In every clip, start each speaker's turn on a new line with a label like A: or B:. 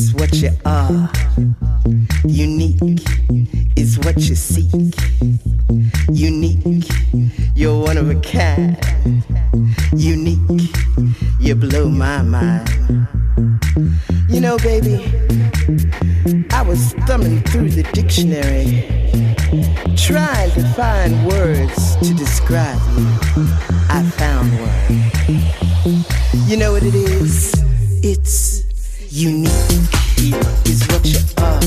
A: is what you are. Unique is what you seek. Unique, you're one of a kind. Unique, you blow my mind. You know, baby, I was thumbing through the dictionary, trying to find words to describe you. I found one. You know what it is? It's unique, is what you are.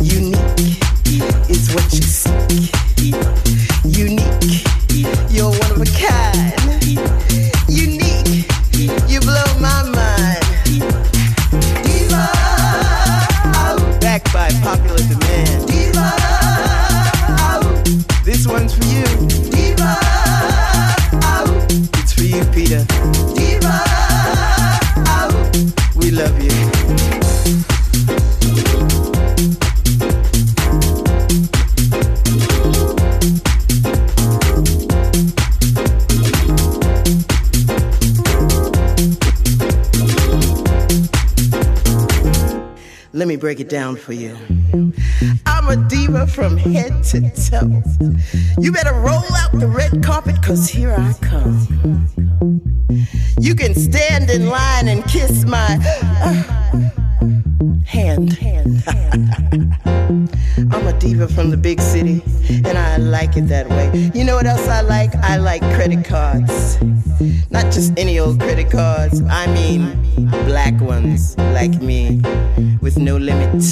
A: Unique is what you seek. Unique, you're one of a kind. Unique, you blow my mind. Diva, backed by popular demand. Break it down for you. I'm a diva from head to toe. You better roll out the red carpet, cause here I come. You can stand in line and kiss my uh, hand. I'm a diva from the big city, and I like it that way. You know what else I like? I like credit cards. Not just any old credit cards, I mean black ones like me, with no limit.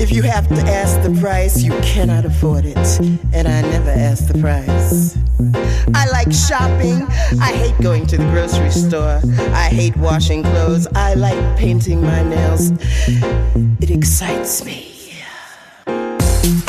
A: If you have to ask the price, you cannot afford it, and I never ask the price. I like shopping. I hate going to the grocery store. I hate washing clothes. I like painting my nails. It excites me. We're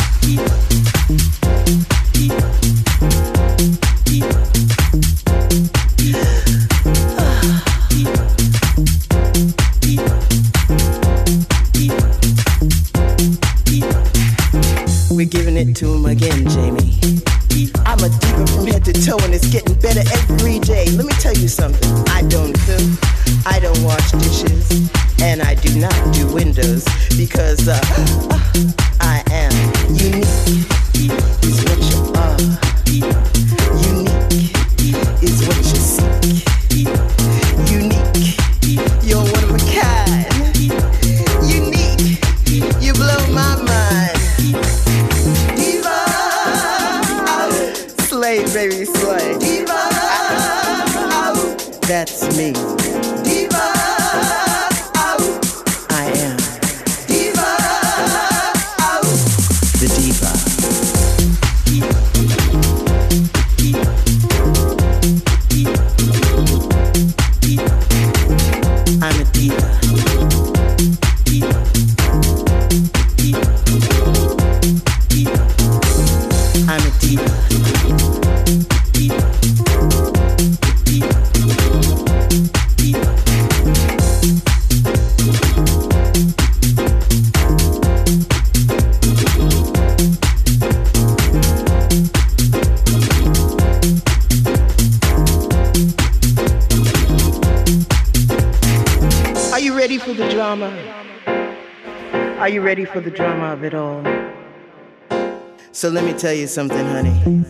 A: tell you something, honey.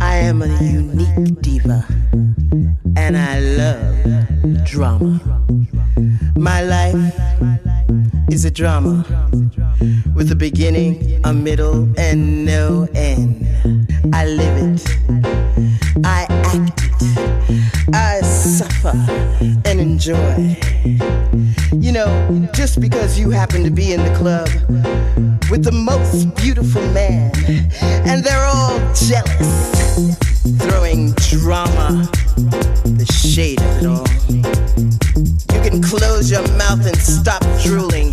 A: I am a unique diva, and I love drama. My life is a drama with a beginning, a middle, and no end. I live it, I act it, I suffer and enjoy. You know, just because you happen to be in the club with the most beautiful man, and they're all jealous, throwing drama, the shade of it all. You can close your mouth and stop drooling.